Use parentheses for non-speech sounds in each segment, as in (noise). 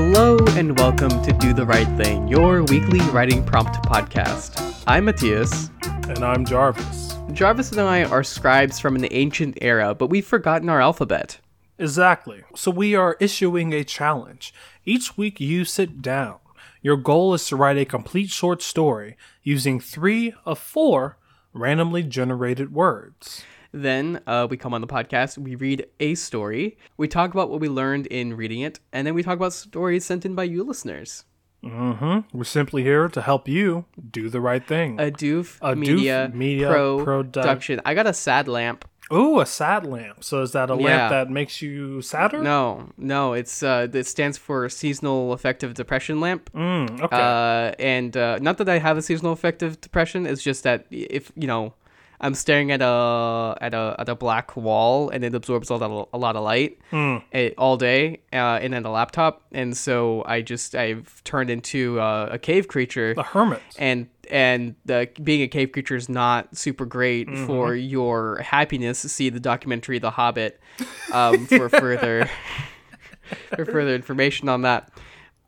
Hello and welcome to Do the Right Thing, your weekly writing prompt podcast. I'm Matthias. And I'm Jarvis. Jarvis and I are scribes from an ancient era, but we've forgotten our alphabet. Exactly. So we are issuing a challenge. Each week you sit down. Your goal is to write a complete short story using three of four randomly generated words. Then uh, we come on the podcast, we read a story, we talk about what we learned in reading it, and then we talk about stories sent in by you listeners. Mm-hmm. We're simply here to help you do the right thing. A Doof A Doof Media, Media Pro production. I got a sad lamp. Ooh, a sad lamp. So is that a Yeah. lamp that makes you sadder? No, no, it's uh, it stands for seasonal affective depression lamp. Mm, okay. Uh, and uh, not that I have a seasonal affective depression. It's just that if you know, I'm staring at a at a at a black wall and it absorbs a lot of, a lot of light eh, all day, uh, and then a laptop, and so I just I've turned into uh, a cave creature. a hermit. and and the, being a cave creature is not super great Mm-hmm. for your happiness. See the documentary The Hobbit um, for further (laughs) for further information on that.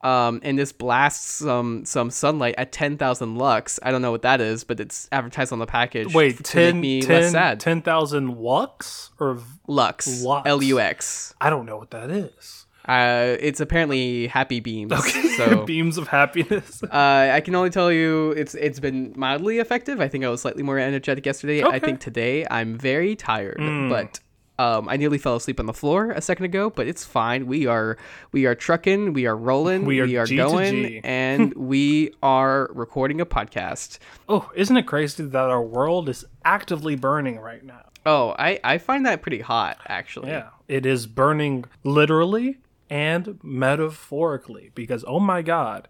Um, and this blasts some some sunlight at ten thousand lux. I don't know what that is, but it's advertised on the package. Wait, f- to make 10, me 10 less sad. 10,000 lux? Or lux, Lux. L U X. I don't know what that is. Uh, it's apparently happy beams. Okay. (laughs) So Beams of happiness. (laughs) Uh, I can only tell you it's it's been mildly effective. I think I was slightly more energetic yesterday. I think today I'm very tired, Hmm. but um, I nearly fell asleep on the floor a second ago. But it's fine. We are we are trucking. We are rolling. We are G to going, and (laughs) we are recording a podcast. Oh, isn't it crazy that our world is actively burning right now? Oh, I I find that pretty hot actually. Yeah, it is burning literally and metaphorically because oh my god,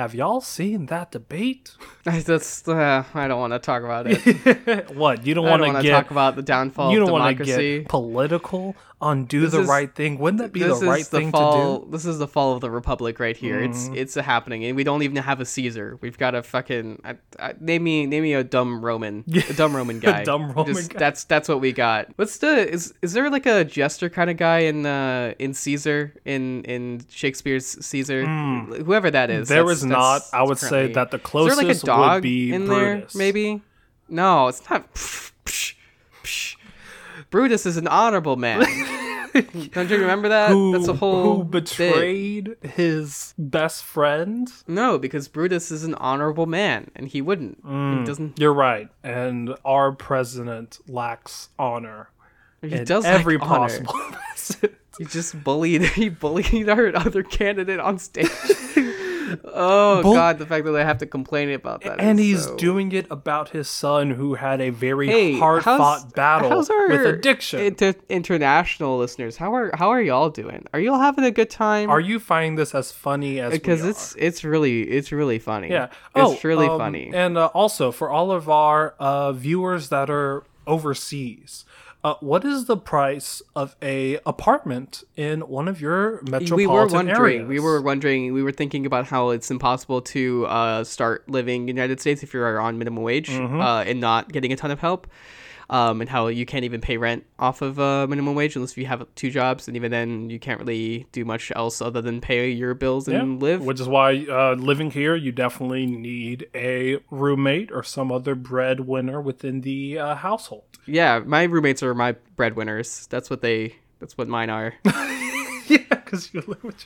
have y'all seen that debate? (laughs) That's uh, I don't want to talk about it. (laughs) what you don't want to get talk about the downfall you of don't want to get political on do This the is- right thing. Wouldn't that be the right the thing fall. to do? This is the fall of the republic right here. Mm-hmm. It's it's happening, and we don't even have a Caesar. We've got a fucking I, I, name me name me a dumb Roman, a dumb Roman (laughs) guy. dumb Roman Just- guy. That's that's what we got. What's the is is there like a jester kind of guy in uh in Caesar in in Shakespeare's Caesar? Whoever that is. There is not. I would say that the Is there like a closest dog would be in Brutus. there? Maybe. No, it's not. Brutus is an honorable man. (laughs) Don't you remember that? Who, That's a whole who betrayed his best friend? No, because Brutus is an honorable man, and he wouldn't. He mm, doesn't. You're right, and our president lacks honor. He in does every like possible. (laughs) He just bullied. (laughs) He bullied our other candidate on stage. Oh Bull- God, the fact that I have to complain about that. and he's so- doing it about his son who had a very Hey, hard-fought battle with addiction. Inter- international listeners, how are how are y'all doing? Are y'all having a good time? are you finding this as funny as because it's it's really it's really funny. yeah it's oh, really um, funny. and uh, also for all of our uh, viewers that are overseas uh, what is the price of a apartment in one of your metropolitan we were wondering areas? we were wondering we were thinking about how it's impossible to uh, start living in the united states if you're on minimum wage Mm-hmm. uh, and not getting a ton of help um, and how you can't even pay rent off of uh, minimum wage unless you have two jobs and even then you can't really do much else other than pay your bills and live Which is why uh, living here, you definitely need a roommate or some other breadwinner within the uh, household. yeah my roommates are my breadwinners that's what they that's what mine are (laughs) yeah, because you live with.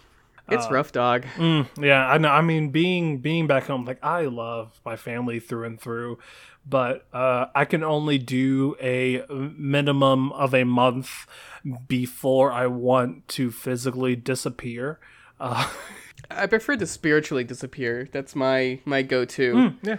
It's rough dog Mm, yeah, I know. I mean, being being back home, like I love my family through and through, but uh, I can only do a minimum of a month before I want to physically disappear. Uh, (laughs) i prefer to spiritually disappear that's my my go-to yeah,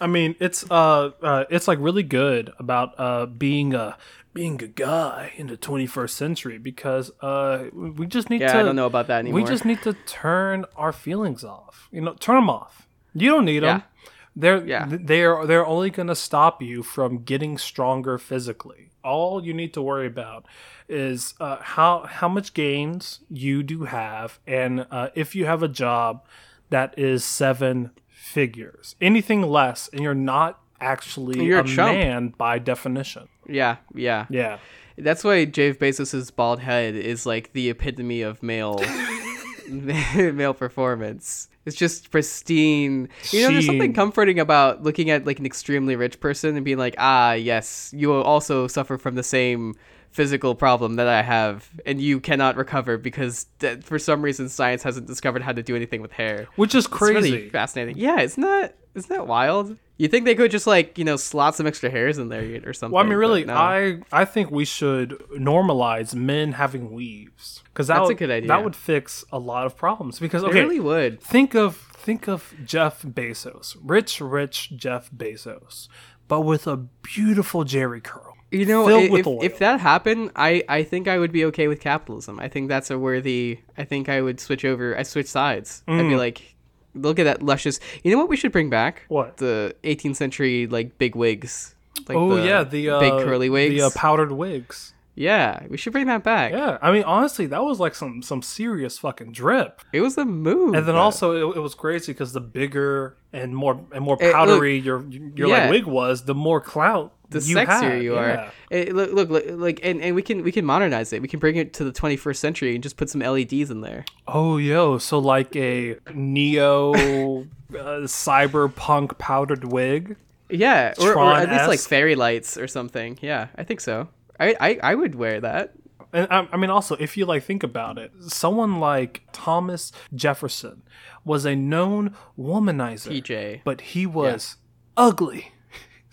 I mean, it's uh, uh, it's like really good about uh being a being a guy in the 21st century because uh we just need yeah to i don't know about that anymore we just need to turn our feelings off. You know, turn them off. You don't need them. Yeah. They're Yeah. they're they're only going to stop you from getting stronger physically. All you need to worry about is uh, how how much gains you do have, and uh, if you have a job that is seven figures. Anything less, and you're not actually You're a a man by definition. Yeah, yeah. Yeah. That's why Jeff Bezos's bald head is like the epitome of male (laughs) (laughs) male performance. It's just pristine. You know, there's something comforting about looking at like an extremely rich person and being like, ah, yes, you will also suffer from the same physical problem that I have, and you cannot recover because th- for some reason science hasn't discovered how to do anything with hair. Which is It's really crazy. fascinating. Yeah, isn't that isn't that wild? You think they could just like you know slot some extra hairs in there or something? Well, I mean, really, no. I I think we should normalize men having weaves because that That's a would, good idea. That would fix a lot of problems. Because It really would. think of think of Jeff Bezos, rich, rich Jeff Bezos, but with a beautiful Jerry curl. You know, filled i- with if, if that happened, I, I think I would be okay with capitalism. I think that's a worthy. I think I would switch over. I switch sides. I'd Mm. be like, look at that luscious. You know what we should bring back? What? the 18th century like big wigs. Like oh the yeah, the uh, big curly wigs. the uh, powdered wigs. yeah, we should bring that back. Yeah, I mean, honestly, that was like some some serious fucking drip. It was a move. And then also, it, it was crazy because the bigger and more and more Eh, look, powdery your your yeah. like wig was, the more clout the you sexier had. you Yeah. are. It, look, look, look, like, and, and we can we can modernize it. We can bring it to the 21st century and just put some LEDs in there. Oh, yo, so like a neo uh, cyberpunk powdered wig. Yeah, or, or at least like fairy lights or something. Yeah, I think so. I, I, I would wear that. And I, I mean, also, if you like think about it, someone like Thomas Jefferson was a known womanizer, PJ. but he was ugly,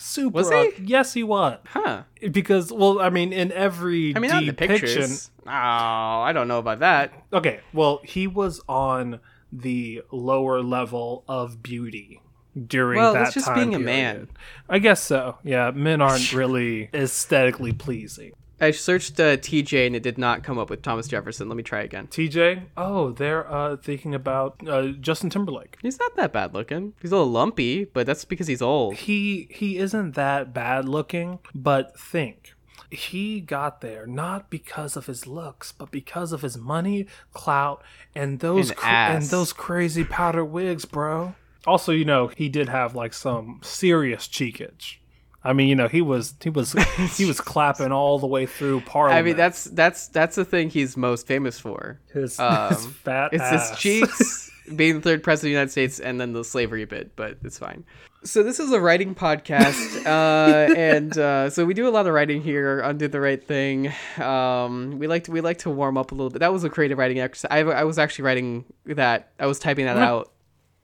super. Was he? Yes, he was. Huh. Because, well, I mean, in every I mean, not in the pictures. Oh, I don't know about that. okay, well, he was on the lower level of beauty during Well, that that's just time being a man. I guess so. Yeah, men aren't (laughs) really aesthetically pleasing. I searched uh, TJ and it did not come up with Thomas Jefferson. Let me try again. TJ, oh, they're uh, thinking about uh, Justin Timberlake. He's not that bad looking. He's a little lumpy, but that's because he's old. He he isn't that bad looking, but think he got there not because of his looks, but because of his money, clout, and those And cr- and those crazy powder wigs, bro. Also, you know, he did have like some serious cheekage. I mean, you know, he was he was he was (laughs) clapping all the way through Parliament. I mean, that's that's that's the thing he's most famous for. his, um, his fat It's ass. his cheeks, (laughs) being the third president of the United States, and then the slavery bit, but it's fine. So this is a writing podcast, uh, (laughs) and uh, so we do a lot of writing here on Do the Right Thing. Um, we like to we like to warm up a little bit. That was a creative writing exercise. I, I was actually writing that. I was typing that out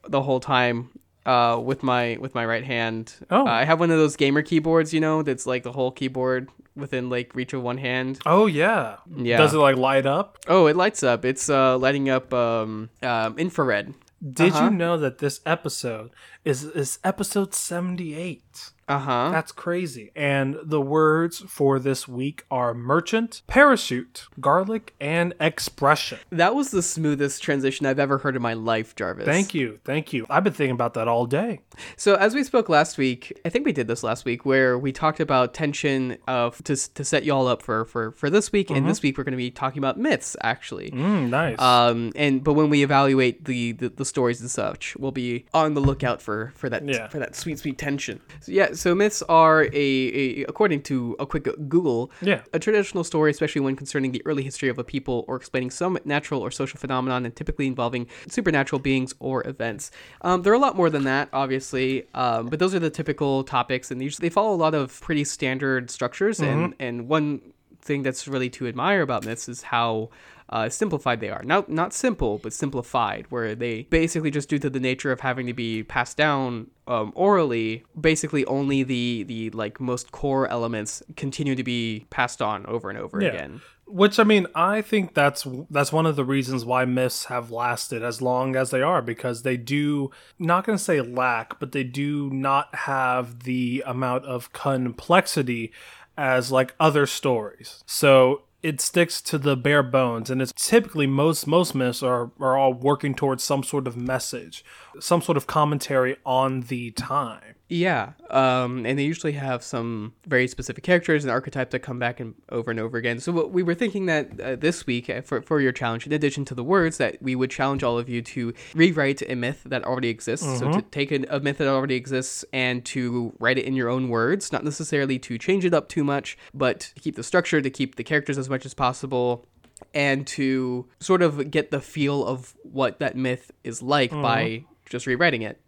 the whole time. Uh, with my with my right hand, Oh. Uh, I have one of those gamer keyboards, you know, that's like the whole keyboard within like reach of one hand. Oh yeah. Yeah. Does it like light up? Oh, it lights up. It's uh, lighting up um, um, infrared. Did Uh-huh. you know that this episode is is episode 78? Uh huh. That's crazy. And the words for this week are merchant, parachute, garlic, and expression. That was the smoothest transition I've ever heard in my life, Jarvis. Thank you. Thank you. I've been thinking about that all day. So, as we spoke last week, I think we did this last week, where we talked about tension of to, to set you all up for for for this week, and this week we're going to be talking about myths, actually. Mm, nice. Um, and but when we evaluate the, the, the stories and such, we'll be on the lookout for for that Yeah. for that sweet sweet tension. So, yeah, so myths are a, a according to a quick Google, Yeah. a traditional story, especially when concerning the early history of a people or explaining some natural or social phenomenon, and typically involving supernatural beings or events. Um, there are a lot more than that, obviously, um, but those are the typical topics, and usually they follow a lot of pretty standard structures. And and one thing that's really to admire about myths is how uh, simplified they are. Not not simple, but simplified, where they basically just due to the nature of having to be passed down um, orally, basically only the the like most core elements continue to be passed on over and over Yeah. again. Which I mean, I think that's that's one of the reasons why myths have lasted as long as they are because they do not going to say lack, but they do not have the amount of complexity as like other stories. So it sticks to the bare bones and it's typically most most myths are are all working towards some sort of message, some sort of commentary on the time. Yeah, um, and they usually have some very specific characters and archetypes that come back and over and over again. So what we were thinking that uh, this week uh, for for your challenge, in addition to the words, that we would challenge all of you to rewrite a myth that already exists. So to take a, a myth that already exists and to write it in your own words, not necessarily to change it up too much, but to keep the structure, to keep the characters as much as possible. and to sort of get the feel of what that myth is like by just rewriting it.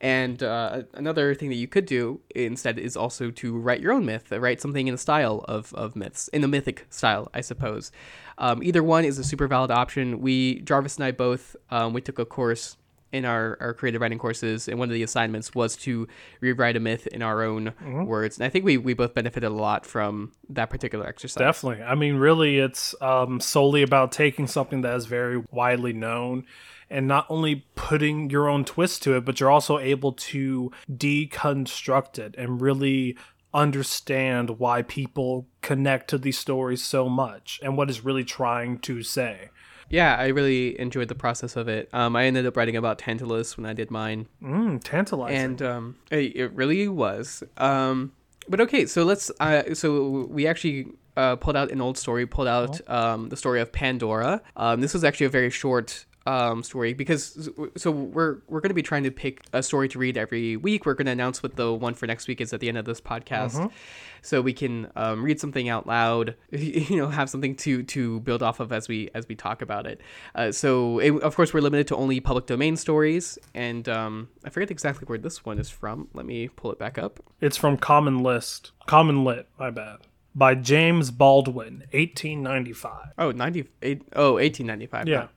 And uh, another thing that you could do instead is also to write your own myth, write something in the style of, of myths, in the mythic style, I suppose. Um, either one is a super valid option. We, Jarvis and I both, um, we took a course in our, our creative writing courses, and one of the assignments was to rewrite a myth in our own words. And I think we, we both benefited a lot from that particular exercise. Definitely. I mean, really, it's um, solely about taking something that is very widely known and not only putting your own twist to it, but you're also able to deconstruct it and really understand why people connect to these stories so much and what it's really trying to say. Yeah, I really enjoyed the process of it. Um, I ended up writing about Tantalus when I did mine. Mm, tantalizing. and um, it, it really was. Um, but okay, so let's. Uh, so we actually uh, pulled out an old story. Pulled out um, the story of Pandora. Um, this was actually a very short um, story because so we're we're going to be trying to pick a story to read every week. We're going to announce what the one for next week is at the end of this podcast, so we can um, read something out loud. (laughs) You know, have something to to build off of as we as we talk about it. Uh, so it, of course we're limited to only public domain stories, and um, I forget exactly where this one is from. Let me pull it back up. it's from Common List. Common Lit, my bad. By James Baldwin, 1895. Oh, 98 oh 1895. Yeah.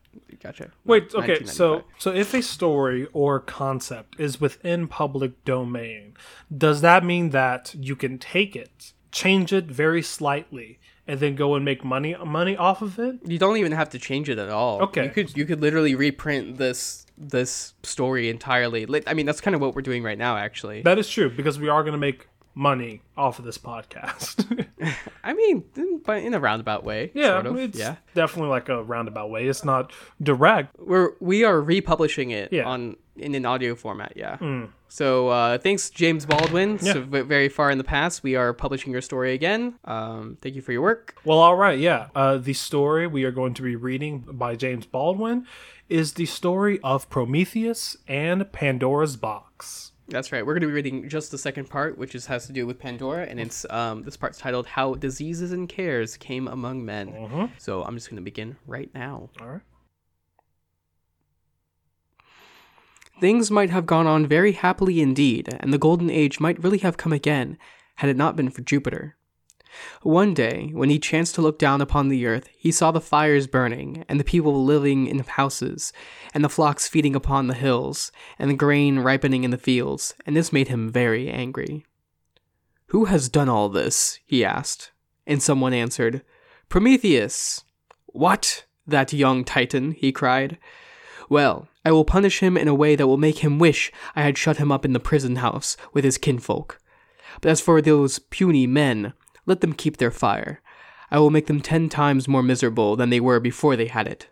Gotcha. Wait, okay, so so if a story or concept is within public domain, does that mean that you can take it, change it very slightly, and then go and make money money off of it? you don't even have to change it at all. Okay. You could you could literally reprint this this story entirely. I mean, that's kind of what we're doing right now actually. That is true because we are going to make money off of this podcast. (laughs) I mean, in- but in a roundabout way. yeah, Sort of. it's yeah. definitely like a roundabout way. It's not direct. We're we are republishing it Yeah. On in an audio format. Yeah. So uh, thanks, James Baldwin. So very far in the past, we are publishing your story again. Um, thank you for your work. Well, all right, yeah. Uh, the story we are going to be reading by James Baldwin is the story of Prometheus and Pandora's box. That's right. We're going to be reading just the second part, which is has to do with Pandora, and it's um, this part's titled "How Diseases and Cares Came Among Men." So I'm just going to begin right now. All right. Things might have gone on very happily indeed, and the golden age might really have come again, had it not been for Jupiter. One day, when he chanced to look down upon the earth, he saw the fires burning, and the people living in houses, and the flocks feeding upon the hills, and the grain ripening in the fields, and this made him very angry. Who has done all this? he asked, and someone answered, Prometheus. What? That young Titan, he cried. Well, I will punish him in a way that will make him wish I had shut him up in the prison house with his kinfolk. But as for those puny men, let them keep their fire. I will make them ten times more miserable than they were before they had it.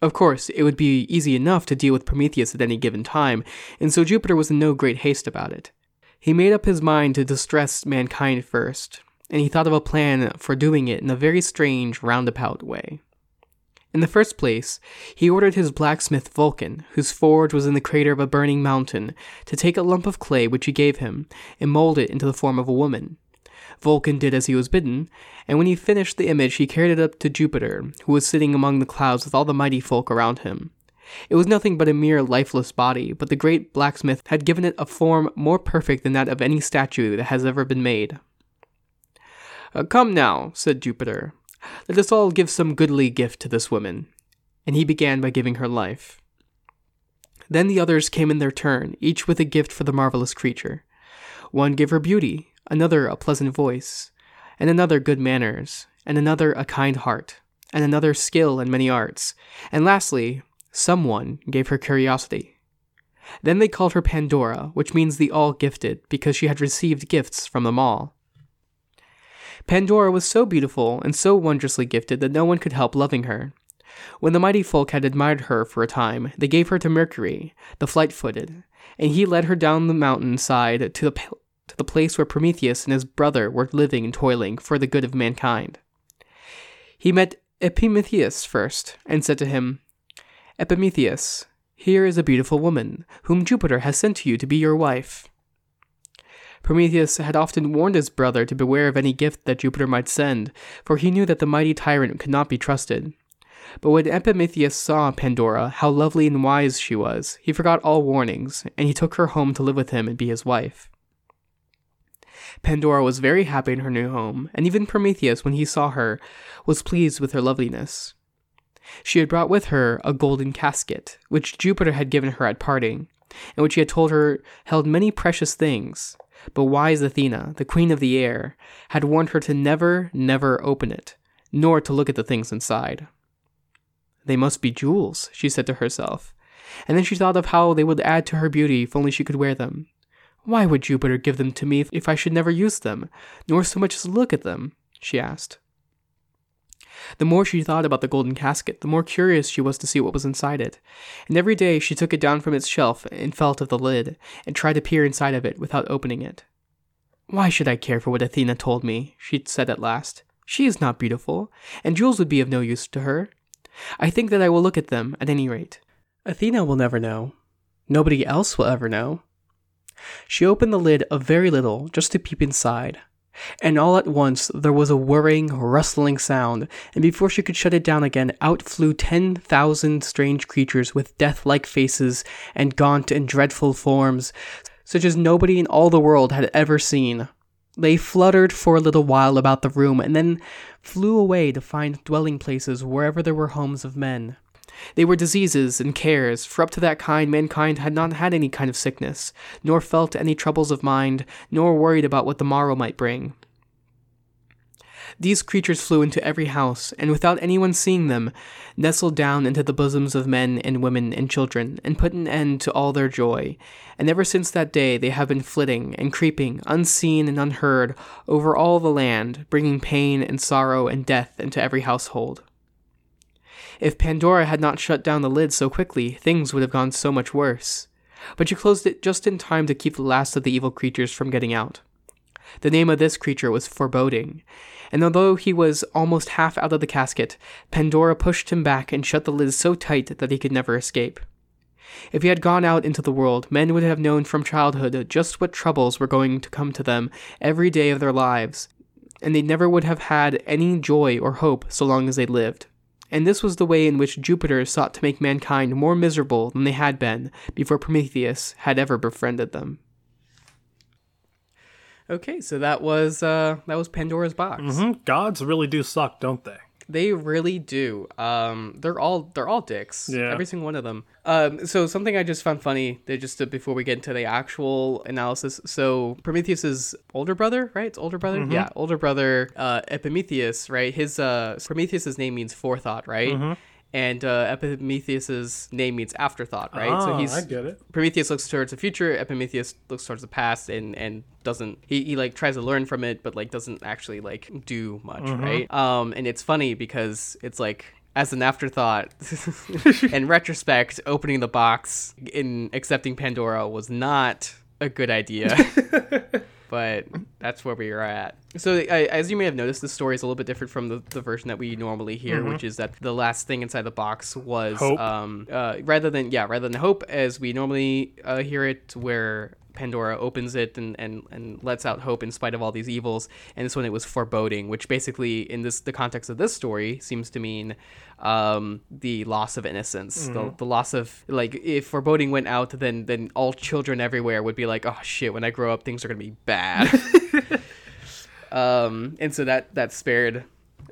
Of course, it would be easy enough to deal with Prometheus at any given time, and so Jupiter was in no great haste about it. He made up his mind to distress mankind first, and he thought of a plan for doing it in a very strange, roundabout way. In the first place, he ordered his blacksmith Vulcan, whose forge was in the crater of a burning mountain, to take a lump of clay which he gave him, and mold it into the form of a woman. Vulcan did as he was bidden, and when he finished the image, he carried it up to Jupiter, who was sitting among the clouds with all the mighty folk around him. It was nothing but a mere lifeless body, but the great blacksmith had given it a form more perfect than that of any statue that has ever been made. "Uh, come now, said Jupiter, let us all give some goodly gift to this woman. And he began by giving her life. Then the others came in their turn, each with a gift for the marvelous creature. One gave her beauty, another a pleasant voice, and another good manners, and another a kind heart, and another skill in many arts, and lastly, someone gave her curiosity. Then they called her Pandora, which means the all gifted, because she had received gifts from them all. Pandora was so beautiful and so wondrously gifted that no one could help loving her. When the mighty folk had admired her for a time, they gave her to Mercury, the flight footed, and he led her down the mountain side to the, to the place where Prometheus and his brother were living and toiling for the good of mankind. He met Epimetheus first, and said to him, Epimetheus, here is a beautiful woman, whom Jupiter has sent to you to be your wife. Prometheus had often warned his brother to beware of any gift that Jupiter might send, for he knew that the mighty tyrant could not be trusted. But when Epimetheus saw Pandora, how lovely and wise she was, he forgot all warnings, and he took her home to live with him and be his wife. Pandora was very happy in her new home, and even Prometheus, when he saw her, was pleased with her loveliness. She had brought with her a golden casket, which Jupiter had given her at parting, and which he had told her held many precious things. But wise Athena, the queen of the air, had warned her to never, never open it, nor to look at the things inside. They must be jewels, she said to herself, and then she thought of how they would add to her beauty if only she could wear them. Why would Jupiter give them to me if I should never use them, nor so much as look at them? she asked. The more she thought about the golden casket, the more curious she was to see what was inside it, and every day she took it down from its shelf and felt of the lid, and tried to peer inside of it without opening it. Why should I care for what Athena told me? she said at last. She is not beautiful, and jewels would be of no use to her. I think that I will look at them, at any rate. Athena will never know. Nobody else will ever know. She opened the lid a very little, just to peep inside, and all at once there was a whirring, rustling sound, and before she could shut it down again, out flew ten thousand strange creatures with death like faces and gaunt and dreadful forms, such as nobody in all the world had ever seen. They fluttered for a little while about the room and then flew away to find dwelling places wherever there were homes of men. They were diseases and cares, for up to that kind mankind had not had any kind of sickness, nor felt any troubles of mind, nor worried about what the morrow might bring. These creatures flew into every house, and without anyone seeing them, nestled down into the bosoms of men and women and children, and put an end to all their joy. And ever since that day they have been flitting and creeping, unseen and unheard, over all the land, bringing pain and sorrow and death into every household. If Pandora had not shut down the lid so quickly, things would have gone so much worse. But she closed it just in time to keep the last of the evil creatures from getting out. The name of this creature was Foreboding, and although he was almost half out of the casket, Pandora pushed him back and shut the lid so tight that he could never escape. If he had gone out into the world, men would have known from childhood just what troubles were going to come to them every day of their lives, and they never would have had any joy or hope so long as they lived. And this was the way in which Jupiter sought to make mankind more miserable than they had been before Prometheus had ever befriended them. Okay, so that was uh, that was Pandora's box. Mm-hmm. Gods really do suck, don't they? They really do. Um, they're all they're all dicks. Yeah. Every single one of them. Um, so something I just found funny. They just uh, before we get into the actual analysis. So Prometheus's older brother, right? It's older brother. Yeah, older brother. Uh, Epimetheus, right? His uh, Prometheus's name means forethought, right? And uh, Epimetheus's name means afterthought, right? so Ah, he's I get it. Prometheus looks towards the future. Epimetheus looks towards the past, and and doesn't he, he like tries to learn from it, but like doesn't actually like do much, right? Um, and it's funny because it's like as an afterthought, (laughs) in retrospect, opening the box in accepting Pandora was not a good idea. (laughs) But that's where we are at. So, I, as you may have noticed, the story is a little bit different from the, the version that we normally hear, which is that the last thing inside the box was Hope. um uh, rather than yeah rather than hope as we normally uh, hear it where Pandora opens it and, and, and lets out hope in spite of all these evils. And this one it was foreboding which basically in this the context of this story seems to mean um, the loss of innocence. The, the loss of like if foreboding went out then then all children everywhere would be like oh shit when I grow up things are gonna be bad. (laughs) Um, and so that that spared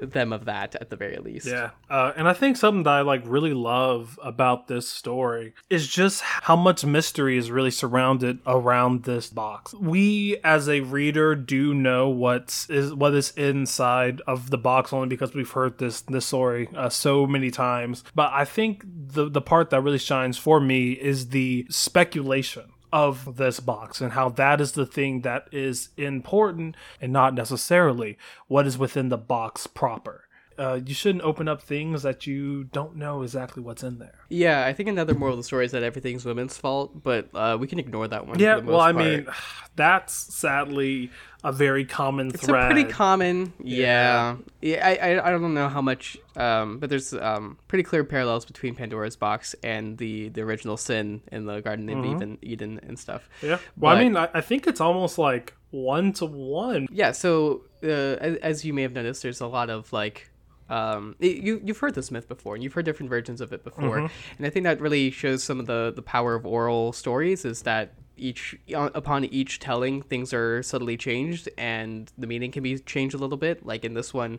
them of that at the very least Yeah, uh, and I think something that I like really love about this story is just how much mystery is really surrounded around this box. We, as a reader, do know what's is what is inside of the box only because we've heard this this story uh, so many times. But I think the the part that really shines for me is the speculation of this box and how that is the thing that is important and not necessarily what is within the box proper. Uh, you shouldn't open up things that you don't know exactly what's in there. Yeah, I think another moral of the story is that everything's women's fault, but uh, we can ignore that one. Yeah, for the well, I part. mean, (sighs) that's sadly a very common it's thread. a pretty common. Yeah, yeah. I, I I don't know how much, um, but there's um pretty clear parallels between Pandora's box and the the original sin in the Garden of Eden, Eden and stuff. Mm-hmm. yeah. Well, I mean, I, I think it's almost like one to one. Yeah, so uh, as, as you may have noticed, there's a lot of like um, it- you you've heard this myth before, and you've heard different versions of it before, and I think that really shows some of the the power of oral stories is that each upon each telling, things are subtly changed, and the meaning can be changed a little bit. Like in this one,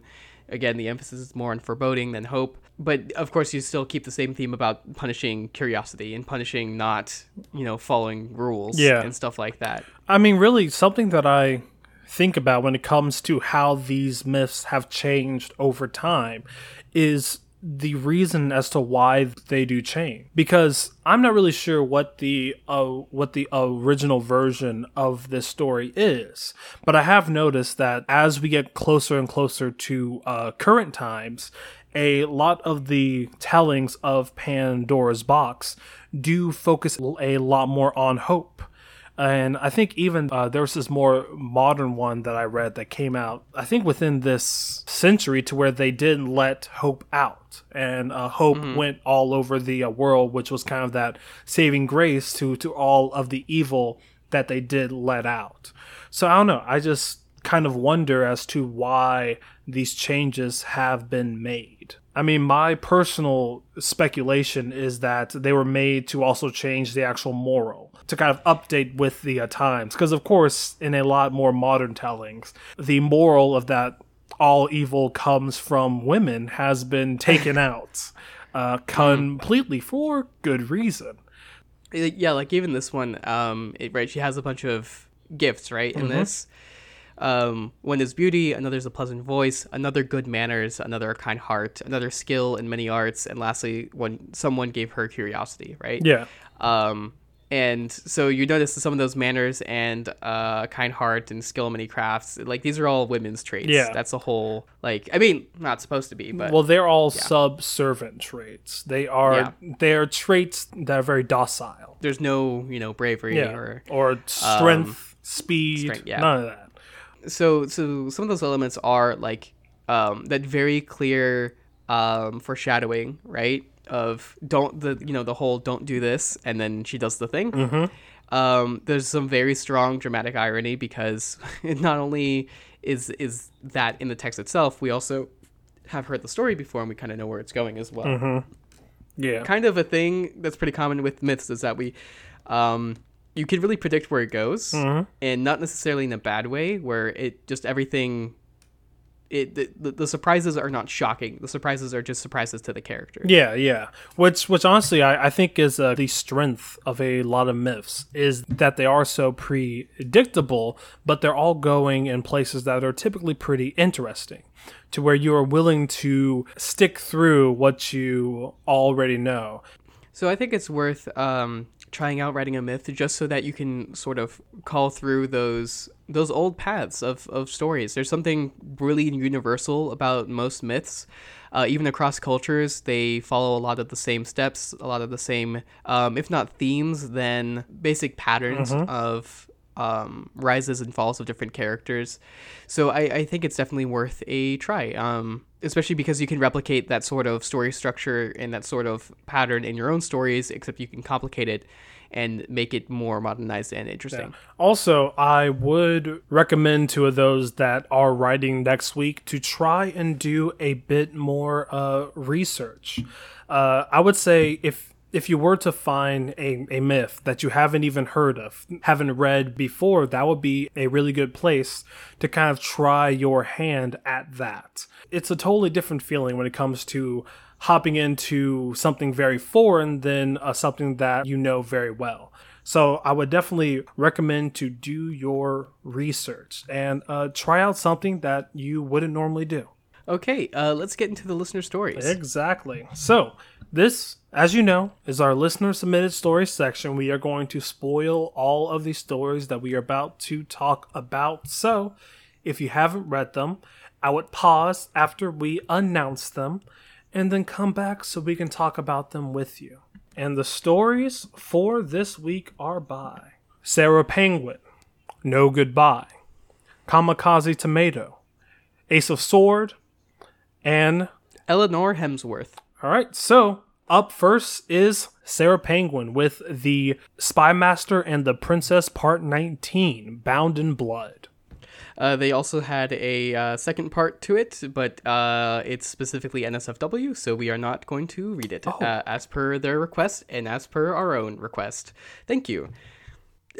again, the emphasis is more on foreboding than hope, but of course, you still keep the same theme about punishing curiosity and punishing not you know following rules Yeah. and stuff like that. I mean, really, something that I think about when it comes to how these myths have changed over time is the reason as to why they do change. Because i'm not really sure what the uh, what the original version of this story is but i have noticed that as we get closer and closer to uh, current times a lot of the tellings of pandora's box do focus a lot more on hope and I think even uh, there was this more modern one that I read that came out, I think within this century, to where they didn't let Hope out. And uh, Hope went all over the uh, world, which was kind of that saving grace to, to all of the evil that they did let out. So I don't know. I just kind of wonder as to why these changes have been made. I mean, my personal speculation is that they were made to also change the actual moral, to kind of update with the uh, times. Because, of course, in a lot more modern tellings, the moral of that all evil comes from women has been taken (laughs) out uh, completely for good reason. Yeah like even this one um it, right she has a bunch of gifts right in this um one is beauty another is a pleasant voice another good manners another a kind heart another skill in many arts and lastly when someone gave her curiosity right Yeah. um and so you notice that some of those manners and uh kind heart and skill in many crafts like these are all women's traits Yeah. that's a whole like i mean not supposed to be but Well, they're all subservient traits. They are Yeah. they are traits that are very docile. there's no you know bravery Yeah. or Or strength, speed, strength, yeah. none of that. So so some of those elements are like um that very clear um foreshadowing right of don't the you know the whole don't do this and then she does the thing. Um there's some very strong dramatic irony because (laughs) it not only is is that in the text itself we also have heard the story before and we kind of know where it's going as well. Yeah. kind of a thing that's pretty common with myths is that we um you can really predict where it goes and not necessarily in a bad way where it just everything it the, the, the surprises are not shocking the surprises are just surprises to the character Yeah, yeah. Which, which honestly, I, I think is uh, the strength of a lot of myths is that they are so predictable, but they're all going in places that are typically pretty interesting, to where you are willing to stick through what you already know. So I think it's worth um, trying out writing a myth just so that you can sort of call through those those old paths of, of stories. There's something really universal about most myths. Uh, even across cultures, they follow a lot of the same steps, a lot of the same, um, if not themes, then basic patterns of um, rises and falls of different characters. So I, I think it's definitely worth a try, um, especially because you can replicate that sort of story structure and that sort of pattern in your own stories, except you can complicate it and make it more modernized and interesting. Also, I would recommend to those that are writing next week to try and do a bit more uh, research. Uh, I would say if if you were to find a, a myth that you haven't even heard of, haven't read before, that would be a really good place to kind of try your hand at that. It's a totally different feeling when it comes to hopping into something very foreign than uh, something that you know very well. So I would definitely recommend to do your research and uh, try out something that you wouldn't normally do. Okay, uh, let's get into the listener stories. Exactly. So this, as you know, is our listener submitted stories section. We are going to spoil all of these stories that we are about to talk about. So if you haven't read them, I would pause after we announce them and then come back so we can talk about them with you. And the stories for this week are by Sarah Penguin, No Goodbye, Kamikaze Tomato, Ace of Sword, and Eleanor Hemsworth. all right, so up first is Sarah Penguin with the Spy Master and the Princess Part 19, Bound in Blood. Uh, they also had a uh, second part to it, but uh, it's specifically NSFW, so we are not going to read it uh, as per their request and as per our own request. Thank you.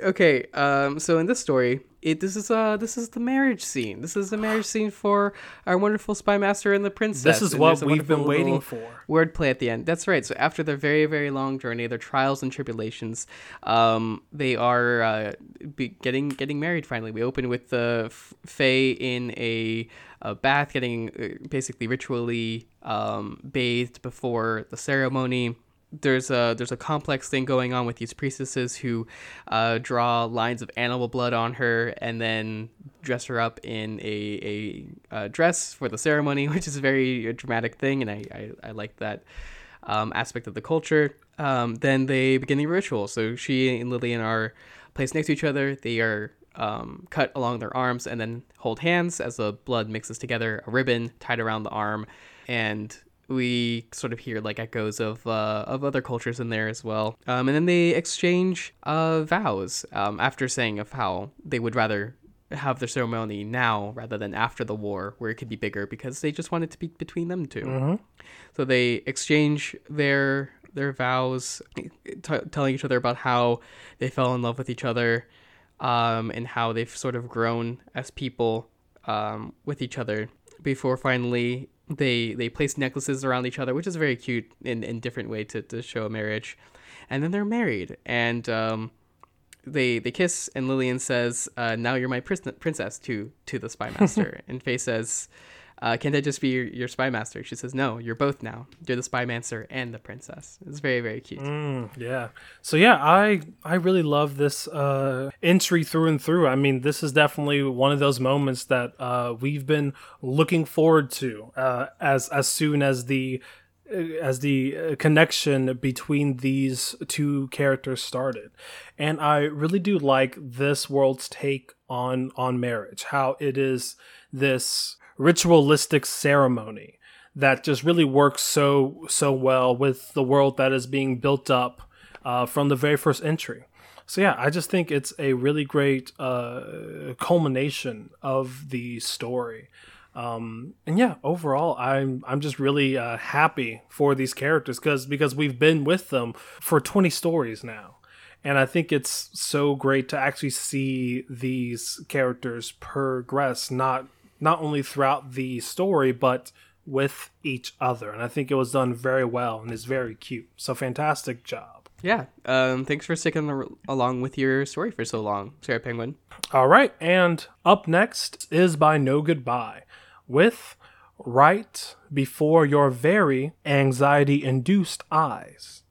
Okay, um, so in this story, it this is uh this is the marriage scene. This is the marriage scene for our wonderful spy master and the princess. This is And what we've been waiting for. Wordplay at the end. That's right. So after their very very long journey, their trials and tribulations, um, they are uh, getting getting married finally. We open with the f- Fae in a, a bath, getting uh, basically ritually um, bathed before the ceremony there's a there's a complex thing going on with these priestesses who uh, draw lines of animal blood on her and then dress her up in a, a, uh dress for the ceremony, (laughs) which is a very dramatic thing, and I I, I like that um, aspect of the culture. Um, then they begin the ritual. So she and Lillian are placed next to each other. They are um, cut along their arms and then hold hands as the blood mixes together. A ribbon tied around the arm, and we sort of hear like echoes of uh, of other cultures in there as well. Um, and then they exchange uh, vows um, after saying of how they would rather have their ceremony now rather than after the war, where it could be bigger, because they just want it to be between them 2 So they exchange their their vows, t- telling each other about how they fell in love with each other, um, and how they've sort of grown as people um, with each other before finally they they place necklaces around each other, which is very cute in in different way to, to show a marriage, and then they're married and um, they they kiss and Lillian says, uh, "Now you're my prin- princess." To to the spy master, (laughs) and Faye says. Uh, can't I just be your, your spy master? She says, No, you're both now. You're the spy master and the princess. It's very, very cute. Mm, yeah. So yeah, I I really love this uh, entry through and through. I mean, this is definitely one of those moments that uh, we've been looking forward to uh, as as soon as the uh, as the uh, connection between these two characters started and i really do like this world's take on on marriage how it is this ritualistic ceremony that just really works so so well with the world that is being built up uh, from the very first entry. So yeah, I just think it's a really great uh, culmination of the story. Um, and yeah, overall, I'm I'm just really uh, happy for these characters because because we've been with them for 20 stories now, and I think it's so great to actually see these characters progress not not only throughout the story but with each other. And I think it was done very well and is very cute. So fantastic job. Yeah. Um, thanks for sticking along with your story for so long, Sarah Penguin. All right, and up next is by No Goodbye with Right Before Your Very Anxiety Induced Eyes.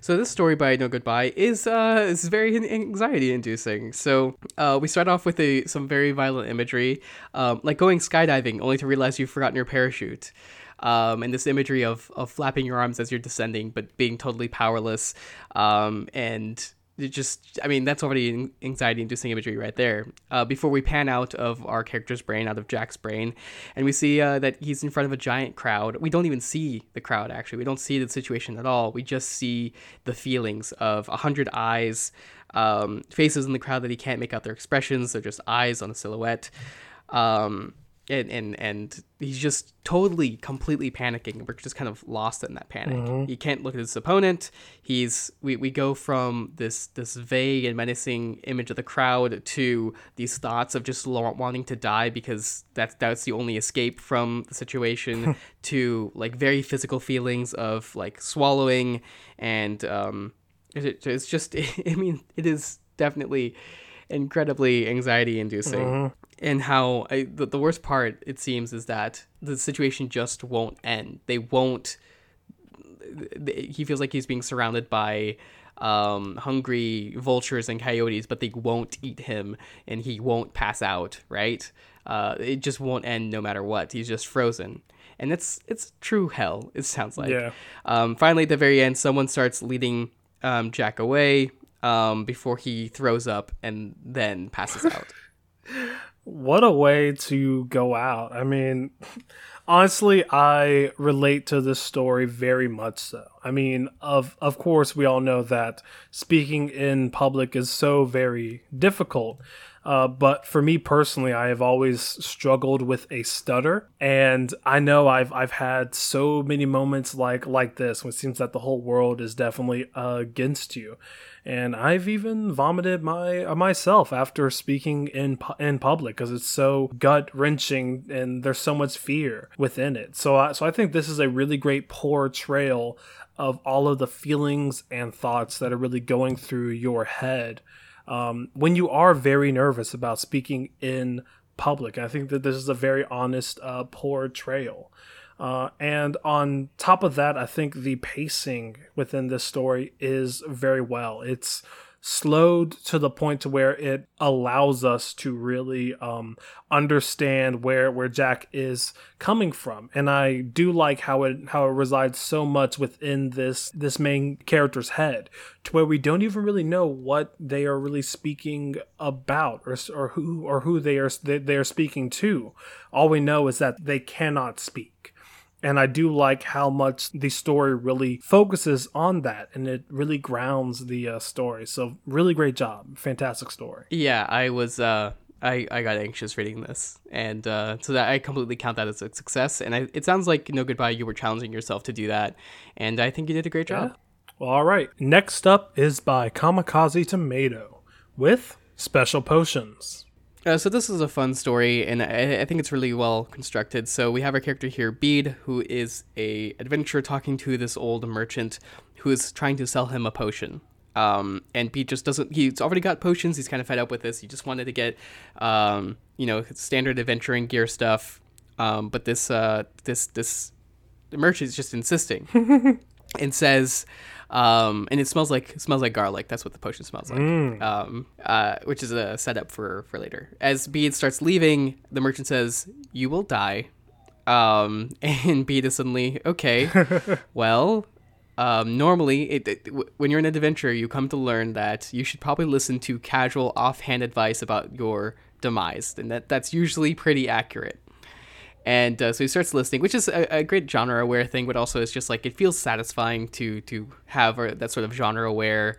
So this story by No Goodbye is uh is very anxiety inducing. So uh, we start off with a some very violent imagery, um, like going skydiving only to realize you've forgotten your parachute. Um, and this imagery of, of flapping your arms as you're descending, but being totally powerless, um, and it just i mean that's already anxiety inducing imagery right there. Uh, before we pan out of our character's brain out of jack's brain and we see uh, that he's in front of a giant crowd we don't even see the crowd actually. We don't see the situation at all. We just see the feelings of a hundred eyes um, faces in the crowd that he can't make out their expressions. They're just eyes on a silhouette. Um, and, and and he's just totally completely panicking. We're just kind of lost in that panic. He can't look at his opponent. He's we, we go from this this vague and menacing image of the crowd to these thoughts of just wanting to die because that's that's the only escape from the situation (laughs) to like very physical feelings of like swallowing and um it, it's just (laughs) i mean it is definitely incredibly anxiety inducing and how I, the, the worst part it seems is that the situation just won't end. They won't th- he feels like he's being surrounded by um, hungry vultures and coyotes but they won't eat him and he won't pass out right? Uh, it just won't end no matter what. He's just frozen. And it's it's true hell it sounds like. Yeah. um, finally at the very end someone starts leading um, jack away um, before he throws up and then passes out (laughs) what a way to go out. I mean, honestly, I relate to this story very much so. I mean, of of course, we all know that speaking in public is so very difficult. Uh, but for me personally, I have always struggled with a stutter, and I know I've I've had so many moments like like this when it seems that the whole world is definitely uh, against you and I've even vomited my uh, myself after speaking in in public because it's so gut wrenching and there's so much fear within it. So I, so I think this is a really great portrayal of all of the feelings and thoughts that are really going through your head um, when you are very nervous about speaking in public. I think that this is a very honest uh, portrayal. Uh, and on top of that, I think the pacing within this story is very well. It's slowed to the point to where it allows us to really um, understand where where Jack is coming from, and I do like how it how it resides so much within this this main character's head, to where we don't even really know what they are really speaking about, or or who or who they are they are speaking to. All we know is that they cannot speak and I do like how much the story really focuses on that and it really grounds the uh, story. So, really great job. Fantastic story. Yeah, I was. Uh... I, I got anxious reading this, and uh, so that I completely count that as a success. And I, it sounds like No Goodbye, you were challenging yourself to do that, and I think you did a great job. Yeah. Well, all right. Next up is by Kamikaze Tomato with Special Potions. Uh, so this is a fun story, and I, I, think it's really well constructed. So we have our character here, Bede, who is a adventurer talking to this old merchant who is trying to sell him a potion. Um, and Bede just doesn't. He's already got potions. He's kind of fed up with this. He just wanted to get, um, you know, standard adventuring gear stuff. Um, but this, uh, this, this merchant is just insisting, (laughs) and says, um, and it smells like smells like garlic. That's what the potion smells like. Mm. Um, uh, which is a setup for for later. As Bede starts leaving, the merchant says, "You will die." Um, (laughs) and Bede is suddenly okay. (laughs) well, um, normally, it, it, w- when you're in an adventure, you come to learn that you should probably listen to casual, offhand advice about your demise, and that that's usually pretty accurate. And uh, so he starts listening, which is a, a great genre aware thing, but also it's just like it feels satisfying to to have a, that sort of genre aware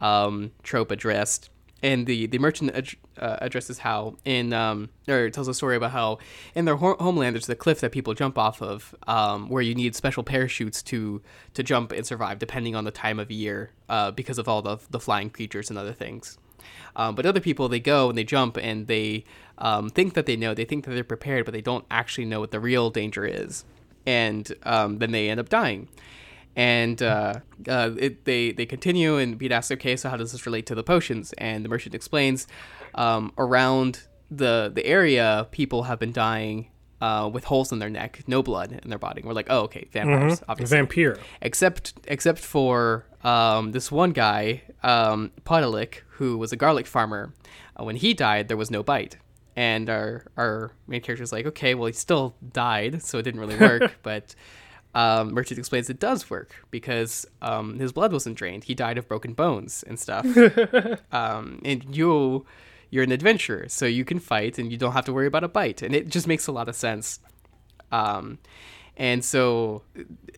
um, trope addressed. And the the merchant ad- uh, addresses how in um, or tells a story about how in their ho- homeland there's the cliff that people jump off of, um, where you need special parachutes to to jump and survive depending on the time of year, uh, because of all the the flying creatures and other things. Um, but other people, they go and they jump and they um, think that they know, they think that they're prepared, but they don't actually know what the real danger is. And um, then they end up dying. And uh, uh, it, they, they continue, and Bede asks, okay, so how does this relate to the potions? And the merchant explains um, around the, the area, people have been dying uh, with holes in their neck, no blood in their body. we're like, oh, okay, vampires, mm-hmm. obviously. Vampire. Except except for um, this one guy, um, Podalik, who was a garlic farmer. Uh, when he died, there was no bite. And our our main character is like, okay, well, he still died, so it didn't really (laughs) work. but um, Merchant explains it does work because um, his blood wasn't drained. He died of broken bones and stuff. (laughs) um, and you, you're an adventurer, so you can fight and you don't have to worry about a bite. And it just makes a lot of sense. Um, and so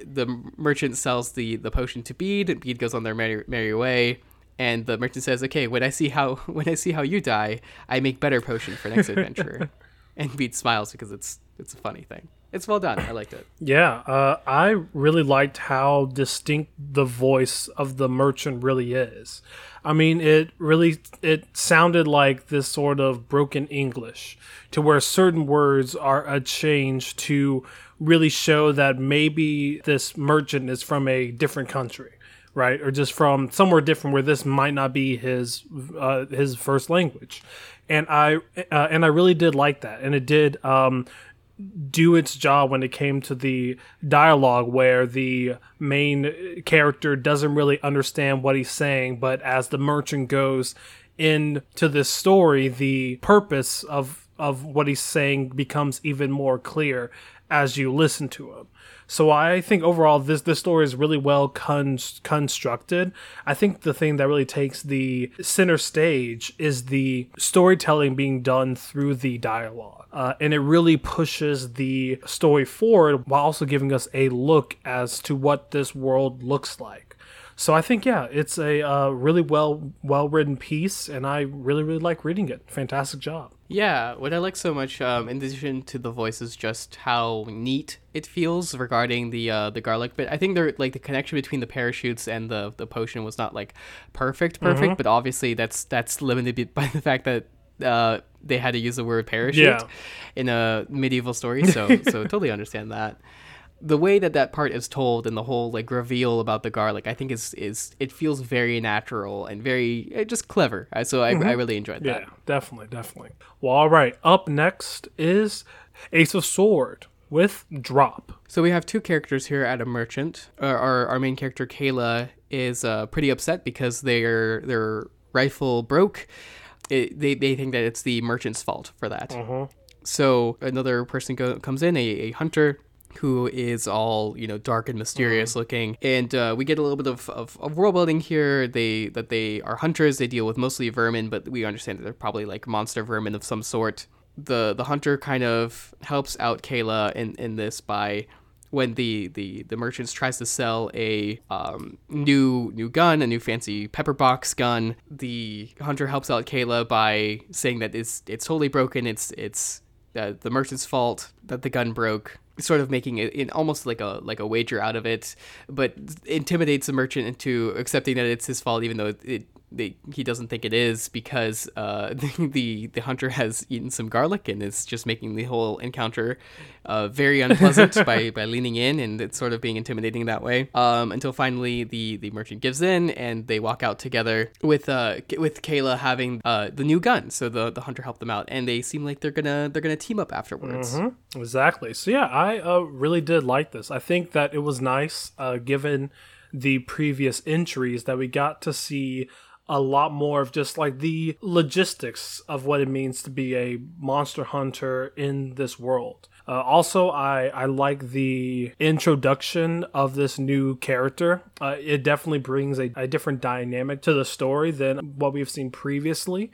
the merchant sells the, the potion to Bede, and Bede goes on their merry, merry way and the merchant says, "Okay, when I see how (laughs) when I see how you die, I make better potion for next adventure." (laughs) and Bede smiles because it's it's a funny thing. It's well done. I liked it. Yeah, uh, I really liked how distinct the voice of the merchant really is. I mean, it really it sounded like this sort of broken English, to where certain words are a change to really show that maybe this merchant is from a different country right? Or just from somewhere different where this might not be his uh, his first language. And I uh, and I really did like that, and it did um, do its job when it came to the dialogue, where the main character doesn't really understand what he's saying, but as the merchant goes into this story, the purpose of of what he's saying becomes even more clear as you listen to them. So I think overall this this story is really well con- constructed. I think the thing that really takes the center stage is the storytelling being done through the dialogue. Uh, and it really pushes the story forward while also giving us a look as to what this world looks like. So I think yeah, it's a uh, really well well written piece, and I really really like reading it. Fantastic job. Yeah, what I like so much, um, in addition to the voice, is just how neat it feels regarding the uh, the garlic bit. I think there like the connection between the parachutes and the the potion was not like perfect, perfect, but obviously that's that's limited (laughs) by the fact that uh, they had to use the word parachute Yeah. in a medieval story. So so totally understand that. The way that that part is told and the whole like reveal about the garlic, I think is is it feels very natural and very uh, just clever. So I, I really enjoyed that. Yeah, definitely, definitely. Well, all right. Up next is Ace of Sword with Drop. So we have two characters here at a merchant. Uh, our our main character Kayla is uh, pretty upset because their their rifle broke. It, they they think that it's the merchant's fault for that. So another person go, comes in, a, a hunter who is all you know dark and mysterious looking. And uh, we get a little bit of, of, of world building here. They that they are hunters. They deal with mostly vermin but we understand that they're probably like monster vermin of some sort. The the hunter kind of helps out kayla in, in this by when the, the, the merchants tries to sell a um, new new gun, a new fancy pepper box gun, the hunter helps out Kayla by saying that it's it's totally broken. It's it's uh, the merchant's fault that the gun broke. Sort of making it in almost like a like a wager out of it, but intimidates the merchant into accepting that it's his fault, even though it, they, he doesn't think it is because uh, (laughs) the the hunter has eaten some garlic and is just making the whole encounter uh, very unpleasant by, (laughs) by leaning in and it's sort of being intimidating that way. Um, until finally the, the merchant gives in and they walk out together with uh with Kayla having uh, the new gun. So the, the hunter helped them out and they seem like they're gonna they're gonna team up afterwards. Exactly. So yeah, I uh, really did like this. I think that it was nice, uh, given the previous entries, that we got to see a lot more of just like the logistics of what it means to be a monster hunter in this world. Uh, also, I I like the introduction of this new character. Uh, it definitely brings a, a different dynamic to the story than what we've seen previously.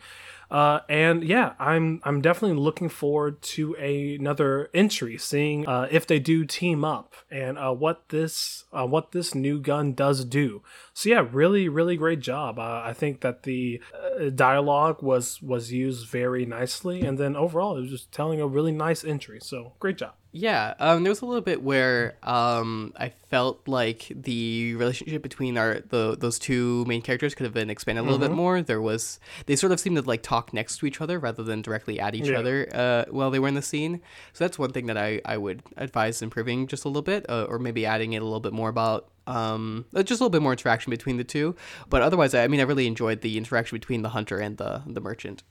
Uh, and yeah, I'm I'm definitely looking forward to a, another entry, seeing uh, if they do team up and uh, what this uh, what this new gun does do. So yeah, really really great job. Uh, I think that the uh, dialogue was was used very nicely, and then overall it was just telling a really nice entry. So great job. Yeah, um, there was a little bit where um, I felt like the relationship between our the those two main characters could have been expanded a little bit more. There was they sort of seemed to like talk next to each other rather than directly at each Yeah. other uh, while they were in the scene. So that's one thing that I, I would advise improving just a little bit, uh, or maybe adding in a little bit more about um, uh, just a little bit more interaction between the two. But otherwise, I I mean, I really enjoyed the interaction between the hunter and the the merchant.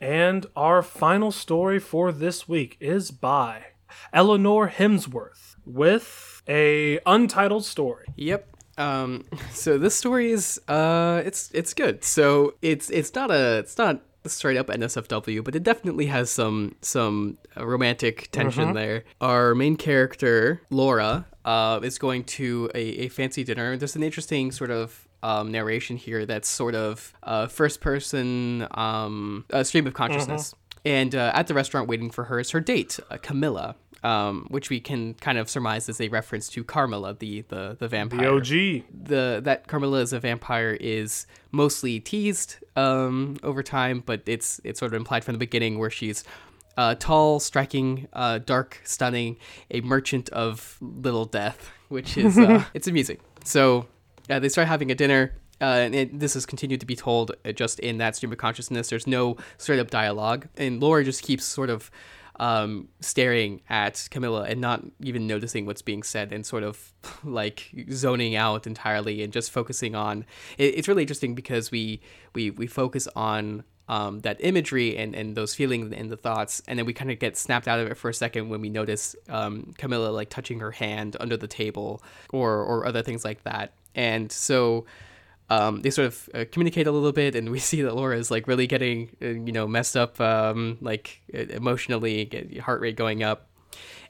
And our final story for this week is by Eleanor Hemsworth with a untitled story. Yep. Um, (laughs) so this story is uh, it's it's good. So it's it's not a it's not straight up NSFW, but it definitely has some some romantic tension there. Our main character Laura uh, is going to a, a fancy dinner. There's an interesting sort of um, narration here that's sort of uh, first person um, uh, stream of consciousness. And uh, at the restaurant waiting for her is her date, uh, Camilla, um, which we can kind of surmise is a reference to Carmilla, the the, the vampire The OG. the that Carmilla is a vampire is mostly teased um, over time, but it's it's sort of implied from the beginning where she's uh, tall, striking, uh, dark, stunning, a merchant of little death, which is uh, (laughs) it's amusing. So uh, they start having a dinner. Uh, and it, this is continued to be told uh, just in that stream of consciousness. There's no straight up dialogue, and Laura just keeps sort of um, staring at Camilla and not even noticing what's being said and sort of (laughs) like zoning out entirely and just focusing on. It, it's really interesting because we we we focus on um, that imagery and, and those feelings and the thoughts, and then we kind of get snapped out of it for a second when we notice um, Camilla like touching her hand under the table or or other things like that. And so um, they sort of uh, communicate a little bit, and we (laughs) see that Laura is like really getting, uh, you know, messed up, um, like emotionally, get heart rate going up.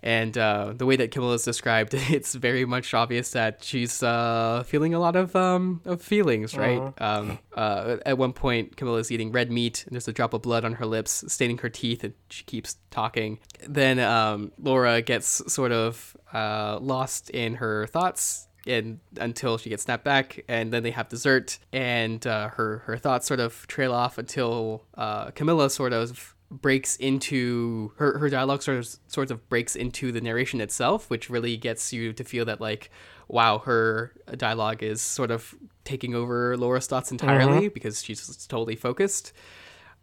And uh, the way that Camilla is described, (laughs) it's very much obvious that she's uh, feeling a lot of um, of feelings, right? Uh-huh. Um, uh, at one point, Camilla is eating red meat, and there's a drop of blood on her lips, staining her teeth, and she keeps talking. Then um, Laura gets sort of uh, lost in her thoughts and until she gets snapped back and then they have dessert and uh, her her thoughts sort of trail off until uh, Camilla sort of breaks into her, her dialogue sort of sort of breaks into the narration itself which really gets you to feel that like wow her dialogue is sort of taking over Laura's thoughts entirely because she's totally focused.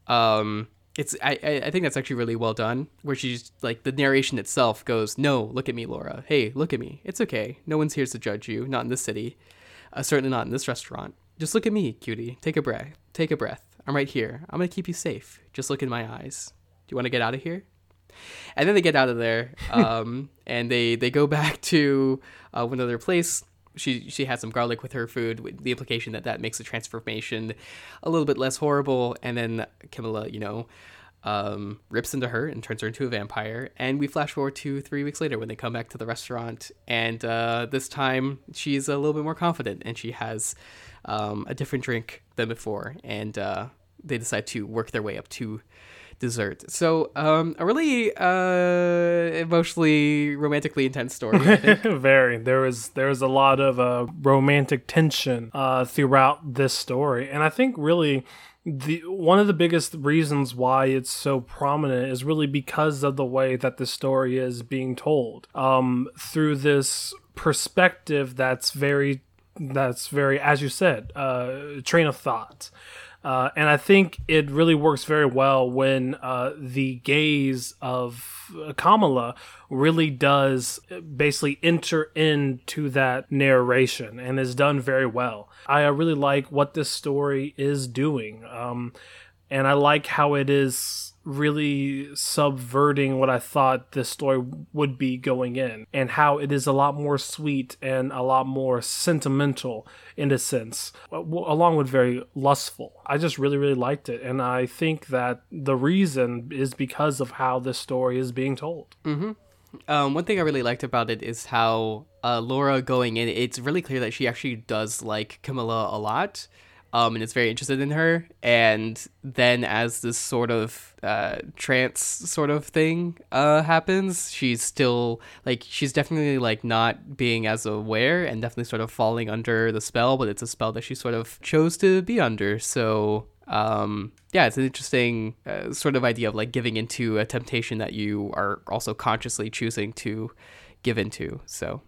Um it's I, I think that's actually really well done where she's like the narration itself goes no look at me laura. Hey look at me. It's okay. No one's here to judge you. Not in this city. Uh, certainly not in this restaurant. Just look at me cutie. Take a breath. Take a breath. I'm right here. I'm gonna keep you safe. Just look in my eyes. Do you want to get out of here? And then they get out of there (laughs) um, and they they go back to uh, another place she she had some garlic with her food with the implication that that makes the transformation a little bit less horrible. And then camilla you know um, rips into her and turns her into a vampire. And we flash forward to three weeks later when they come back to the restaurant. And uh, this time she's a little bit more confident and she has um, a different drink than before. And uh, they decide to work their way up to dessert. So, um, a really uh, emotionally, romantically intense story. (laughs) Very. There was a lot of uh, romantic tension uh, throughout this story, and I think really the one of the biggest reasons why it's so prominent is really because of the way that the story is being told. Um, through this perspective that's very that's very as you said uh, train of thought. Uh, and I think it really works very well when uh, the gaze of Camilla really does basically enter into that narration and is done very well. I really like what this story is doing. Um, and I like how it is really subverting what I thought this story would be going in, and how it is a lot more sweet and a lot more sentimental in a sense, along with very lustful. I just really, really liked it, and I think that the reason is because of how this story is being told. Um, one thing I really liked about it is how uh, Laura going in, it's really clear that she actually does like Camilla a lot. Um, and is very interested in her. And then, as this sort of uh, trance sort of thing uh, happens, she's still like she's definitely like not being as aware and definitely sort of falling under the spell. But it's a spell that she sort of chose to be under. So um, yeah, it's an interesting uh, sort of idea of like giving into a temptation that you are also consciously choosing to give into. So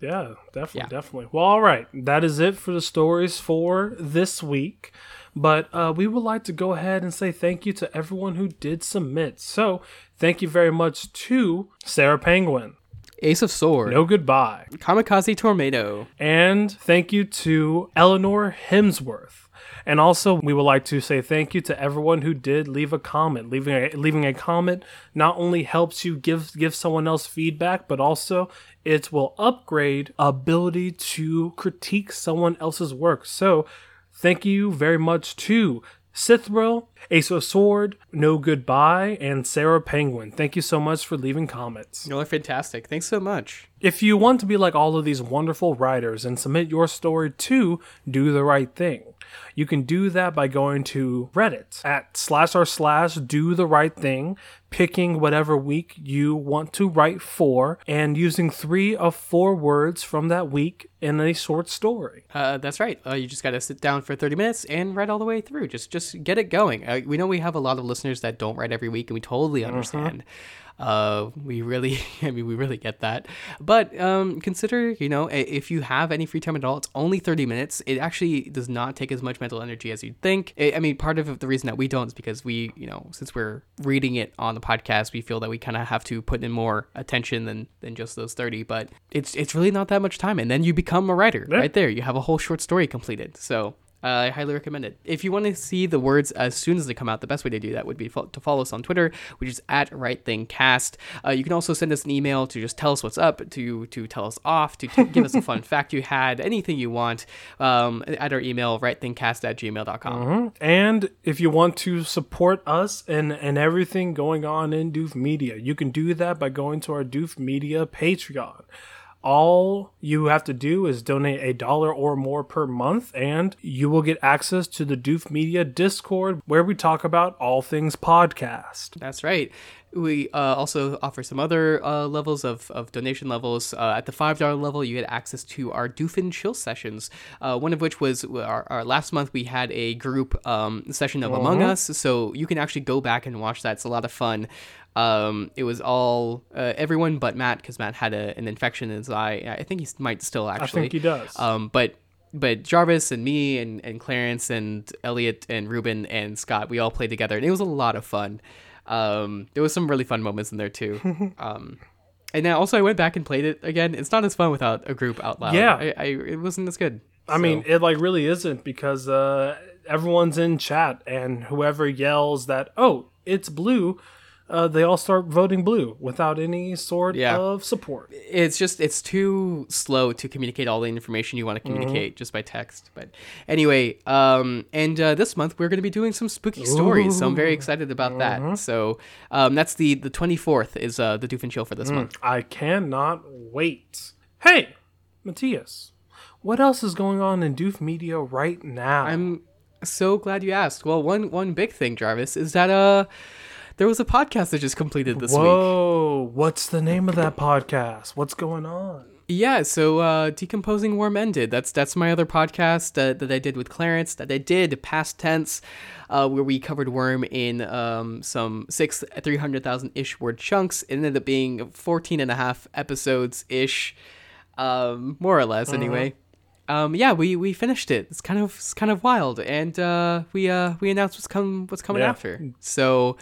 Yeah, definitely, Yeah. definitely. Well, all right. That is it for the stories for this week. But uh, we would like to go ahead and say thank you to everyone who did submit. So, thank you very much to Sarah Penguin. Ace of Sword, No goodbye. Kamikaze Tornado, And thank you to Eleanor Hemsworth. And also, we would like to say thank you to everyone who did leave a comment. Leaving a, leaving a comment not only helps you give give someone else feedback, but also it will upgrade ability to critique someone else's work. So, thank you very much to Sithril, Ace of Sword, No Goodbye, and Sarah Penguin. Thank you so much for leaving comments. you're fantastic. Thanks so much. If you want to be like all of these wonderful writers and submit your story to Do the Right Thing, you can do that by going to Reddit at slash r slash Do the Right Thing, picking whatever week you want to write for, and using three of four words from that week in a short story. Uh, that's right. Uh, you just got to sit down for 30 minutes and write all the way through. Just just get it going. Uh, we know we have a lot of listeners that don't write every week, and we totally understand. Uh, we really, (laughs) I mean, we really get that. But um, consider, you know, if you have any free time at all, it's only 30 minutes. It actually does not take as much mental energy as you'd think. I I mean, part of the reason that we don't is because we, you know, since we're reading it on the podcast, we feel that we kind of have to put in more attention than than just those 30. But it's it's really not that much time, and then you become a writer right there. You have a whole short story completed. So I highly recommend it. If you want to see the words as soon as they come out, the best way to do that would be fo- to follow us on Twitter, which is at Right Thing Cast. Uh, you can also send us an email to just tell us what's up, to to tell us off, to, to give us a fun (laughs) fact you had, anything you want, um, at our email, rightthingcast at gmail.com. And if you want to support us and, and everything going on in Doof Media, you can do that by going to our Doof Media Patreon. All you have to do is donate a dollar or more per month, and you will get access to the Doof Media Discord where we talk about all things podcast. That's right. We uh, also offer some other uh, levels of, of donation levels. Uh, at the $5 level, you get access to our Doofin Chill sessions, uh, one of which was our, our last month we had a group um, session of Among Us. So you can actually go back and watch that. It's a lot of fun. Um, it was all uh, everyone but Matt because Matt had a, an infection in his eye. I think he might still actually. I think he does. Um, but but Jarvis and me and, and Clarence and Elliot and Ruben and Scott, we all played together, and it was a lot of fun. Um, there was some really fun moments in there too. (laughs) um, and then also I went back and played it again. It's not as fun without a group out loud. Yeah. I, I it wasn't as good. I mean, it like really isn't because uh, everyone's in chat, and whoever yells that "Oh, it's blue," uh, they all start voting blue without any sort Yeah. of support. it's just it's too slow to communicate all the information you want to communicate just by text but anyway um and uh, this month we're going to be doing some spooky stories so i'm very excited about that so um that's the the 24th is uh the doof and chill for this month I cannot wait. Hey, Matthias, what else is going on in Doof Media right now? i'm so glad you asked well one one big thing jarvis is that uh there was a podcast that just completed this week Whoa, what's the name of that podcast? What's going on? Yeah, so uh, decomposing worm ended. That's that's my other podcast uh, that I did with Clarence. That I did past tense, uh, where we covered worm in um, some six three hundred thousand ish word chunks. It ended up being 14 and a half episodes ish, um, more or less. Anyway, um, yeah, we, we finished it. It's kind of it's kind of wild, and uh, we uh, we announced what's come what's coming Yeah. after. So.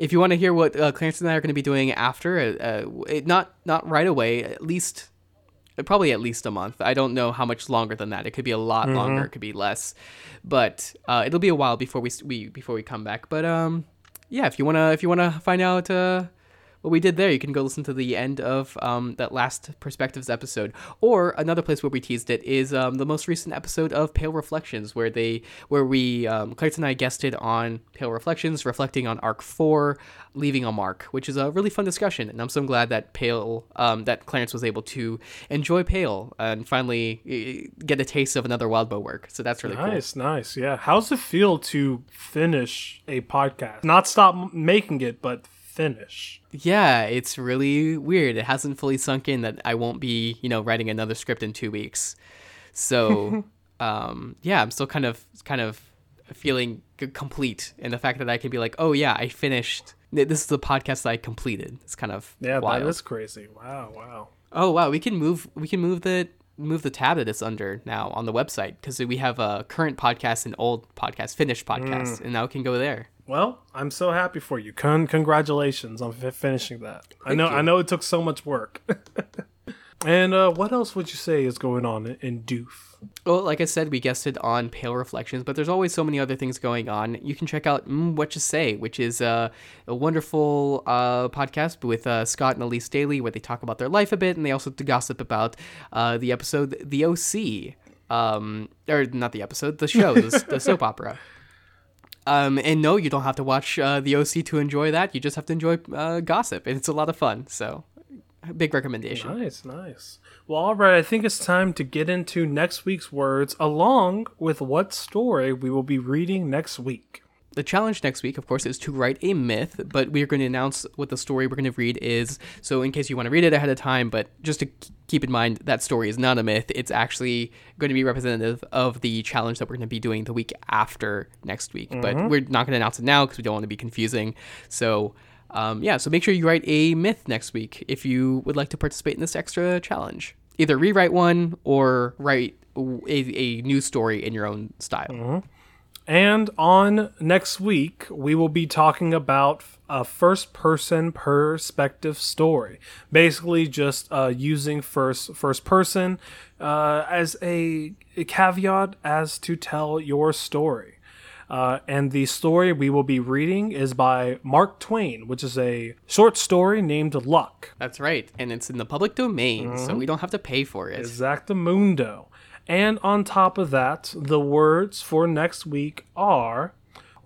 If you want to hear what uh, Clarence and I are going to be doing after, uh, uh, it, not not right away, at least probably at least a month. I don't know how much longer than that. It could be a lot longer. It could be less, but uh, it'll be a while before we, we before we come back. But um, yeah, if you wanna if you wanna find out uh, what we did there, you can go listen to the end of um, that last perspectives episode. Or another place where we teased it is um, the most recent episode of Pale Reflections, where they where we um, Clarence and I guested on Pale Reflections, reflecting on Arc Four, leaving a mark, which is a really fun discussion. And I'm so glad that Pale um, that Clarence was able to enjoy Pale and finally uh, get a taste of another Wild Wildbow work. So that's really cool. Nice, nice. Yeah. How's it feel to finish a podcast? Not stop making it, but finish. Yeah, it's really weird. It hasn't fully sunk in that I won't be, you know, writing another script in two weeks. So, (laughs) um, yeah, I'm still kind of, kind of feeling complete in the fact that I can be like, oh yeah, I finished. This is the podcast that I completed. It's kind of Yeah, wild. that is crazy. Wow, wow. Oh wow, we can move. We can move the move the tab that it's under now on the website because we have a current podcast and old podcast, finished podcast, and now it can go there. Well, I'm so happy for you. Con- congratulations on fi- finishing that. I know. you. I know it took so much work. (laughs) and uh, what else would you say is going on in, in Doof? Well, like I said, we guested on Pale Reflections, but there's always so many other things going on. You can check out mm, What You Say, which is uh, a wonderful uh, podcast with uh, Scott and Elise Daly, where they talk about their life a bit, and they also gossip about uh, the episode The OC. Um, or not the episode, the show, the, the (laughs) soap opera. Um, and no, you don't have to watch uh, the OC to enjoy that. You just have to enjoy uh, gossip, and it's a lot of fun. So, big recommendation. Nice, nice. Well, all right. I think it's time to get into next week's words, along with what story we will be reading next week. The challenge next week, of course, is to write a myth, but we're going to announce what the story we're going to read is. So, in case you want to read it ahead of time, but just to keep in mind, that story is not a myth. It's actually going to be representative of the challenge that we're going to be doing the week after next week. But we're not going to announce it now because we don't want to be confusing. So, um, yeah, so make sure you write a myth next week if you would like to participate in this extra challenge. Either rewrite one or write a, a new story in your own style. And on next week, we will be talking about a first person perspective story. Basically, just uh, using first first person uh, as a, a caveat as to tell your story. Uh, and the story we will be reading is by Mark Twain, which is a short story named Luck. That's right. And it's in the public domain, so we don't have to pay for it. Exactamundo. And on top of that, the words for next week are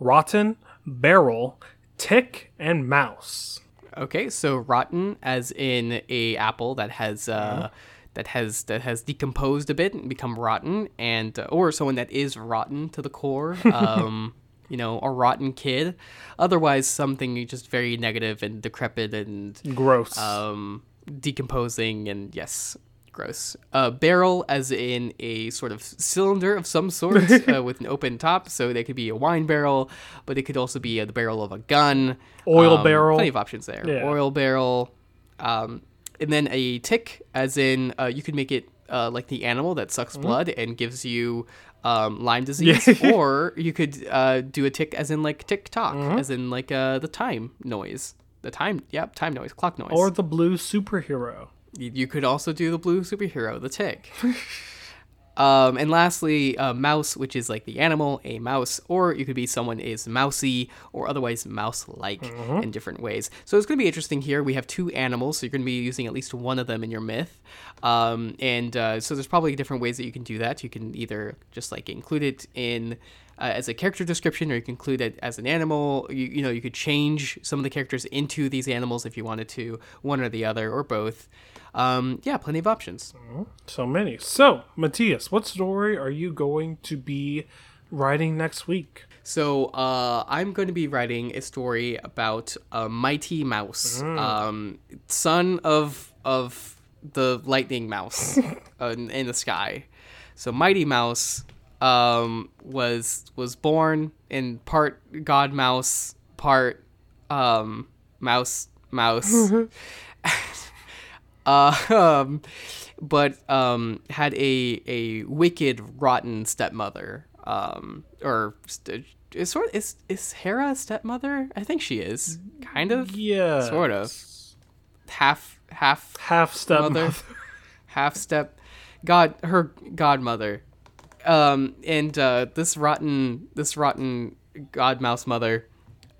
rotten, barrel, tick, and mouse. Okay, so rotten as in a apple that has uh that has that has decomposed a bit and become rotten and uh, or someone that is rotten to the core. (laughs) Um you know, a rotten kid. Otherwise something just very negative and decrepit and Gross. um, decomposing and yes, gross. Uh, barrel, as in a sort of cylinder of some sort (laughs) uh, with an open top. So they could be a wine barrel, but it could also be uh, the barrel of a gun. Oil Um, barrel. Plenty of options there. Yeah. Oil barrel. Um, and then a tick, as in uh, you could make it uh, like the animal that sucks blood and gives you um, Lyme disease, (laughs) or you could uh, do a tick as in like tick tock, as in like uh, the time noise. The time, yep, time noise, clock noise. or the blue superhero. You could also do the blue superhero, the tick. (laughs) um, and lastly, uh, mouse, which is like the animal, a mouse, or you could be someone is mousy or otherwise mouse-like in different ways. So it's going to be interesting here. We have two animals, so you're going to be using at least one of them in your myth. Um, and uh, so there's probably different ways that you can do that. You can either just like include it in uh, as a character description, or you can include it as an animal. You, you know, you could change some of the characters into these animals if you wanted to, one or the other, or both. Um, yeah, plenty of options. So many. So, Matthias, what story are you going to be writing next week? So uh, I'm going to be writing a story about a mighty mouse, um, son of of the lightning mouse (laughs) in, in the sky. So mighty mouse um, was was born in part god mouse, part um, mouse mouse. uh, (laughs) um, but um, had a a wicked, rotten stepmother. Um, or st- is sort is is Hera a stepmother? I think she is, kind of, Yeah. sort of, half half Half step mother, half step, god her godmother, um, and uh, this rotten this rotten god mouse mother,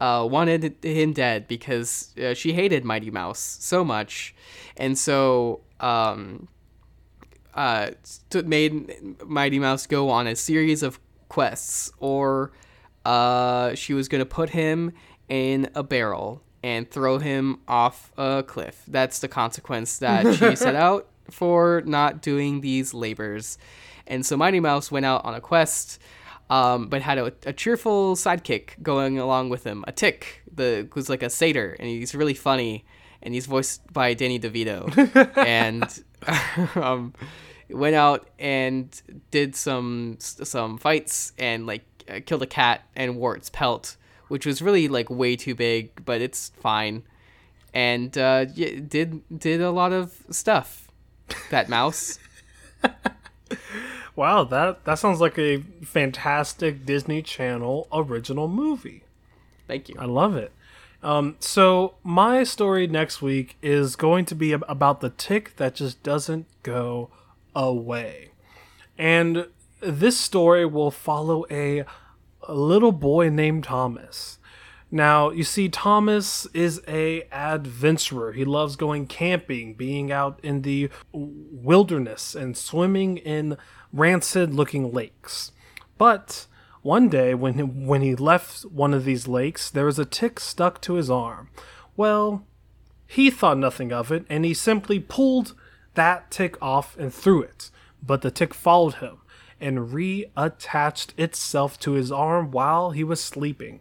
uh, wanted him dead because uh, she hated Mighty Mouse so much, and so um, uh, made Mighty Mouse go on a series of quests, or uh, she was gonna put him in a barrel and throw him off a cliff. That's the consequence that she set (laughs) out for not doing these labors. And so Mighty Mouse went out on a quest, um, but had a, a cheerful sidekick going along with him, a tick, the who's like a satyr, and he's really funny, and he's voiced by Danny DeVito, (laughs) and (laughs) um, went out and did some some fights and like uh, killed a cat and wore its pelt, which was really like way too big, but it's fine, and uh, did did a lot of stuff. That mouse. (laughs) Wow, that that sounds like a fantastic Disney Channel original movie. Thank you. I love it. Um, so my story next week is going to be about the tick that just doesn't go away, and this story will follow a, a little boy named Thomas. Now, you see, Thomas is a adventurer. He loves going camping, being out in the wilderness, and swimming in rancid-looking lakes. But one day, when he, when he left one of these lakes, there was a tick stuck to his arm. Well, he thought nothing of it, and he simply pulled that tick off and threw it. But the tick followed him and reattached itself to his arm while he was sleeping.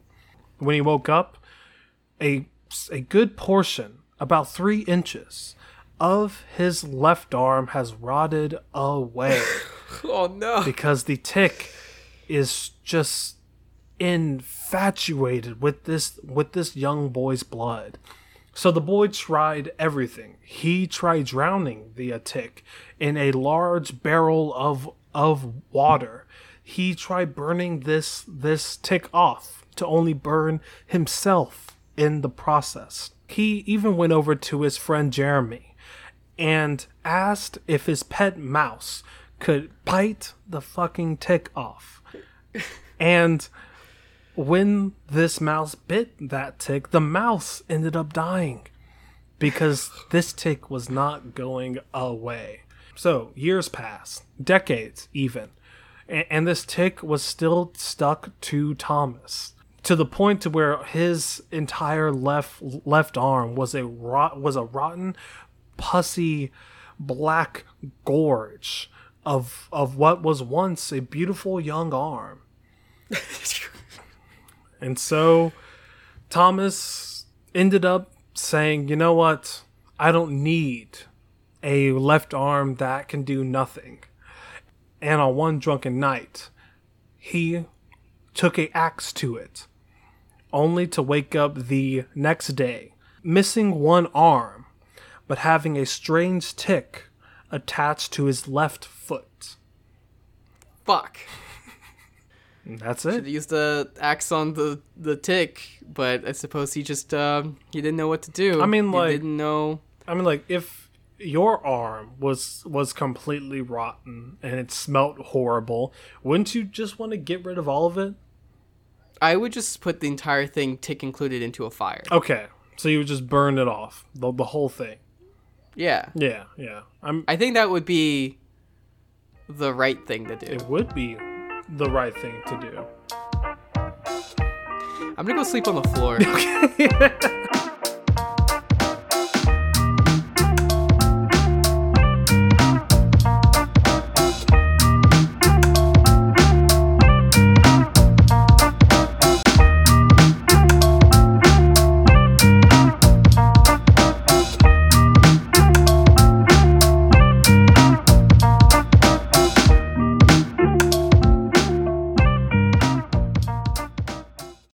When he woke up, a, a good portion, about three inches, of his left arm has rotted away (laughs) (laughs) Oh no. because the tick is just infatuated with this with this young boy's blood. So the boy tried everything. He tried drowning the uh, tick in a large barrel of of water. he tried burning this this tick off to only burn himself in the process. He even went over to his friend Jeremy and asked if his pet mouse could bite the fucking tick off. and when this mouse bit that tick, the mouse ended up dying because this tick was not going away. So, years passed, decades even, and, and this tick was still stuck to Thomas to the point to where his entire left left arm was a rot was a rotten pussy black gorge of of what was once a beautiful young arm. (laughs) and so Thomas ended up saying, "You know what? I don't need a left arm that can do nothing." And on one drunken night, he took a axe to it, only to wake up the next day missing one arm, but having a strange tick attached to his left foot. Fuck. That's it. have used the axe on the the tick, but I suppose he just um he didn't know what to do. I mean, he like- didn't know. I mean, like if your arm was was completely rotten and it smelt horrible, wouldn't you just want to get rid of all of it? I would just put the entire thing, tick included, into a fire. Okay, so you would just burn it off, the, the whole thing. Yeah, Yeah, yeah. I'm. I think that would be the right thing to do. It would be the right thing to do. I'm gonna go sleep on the floor. (laughs) (laughs)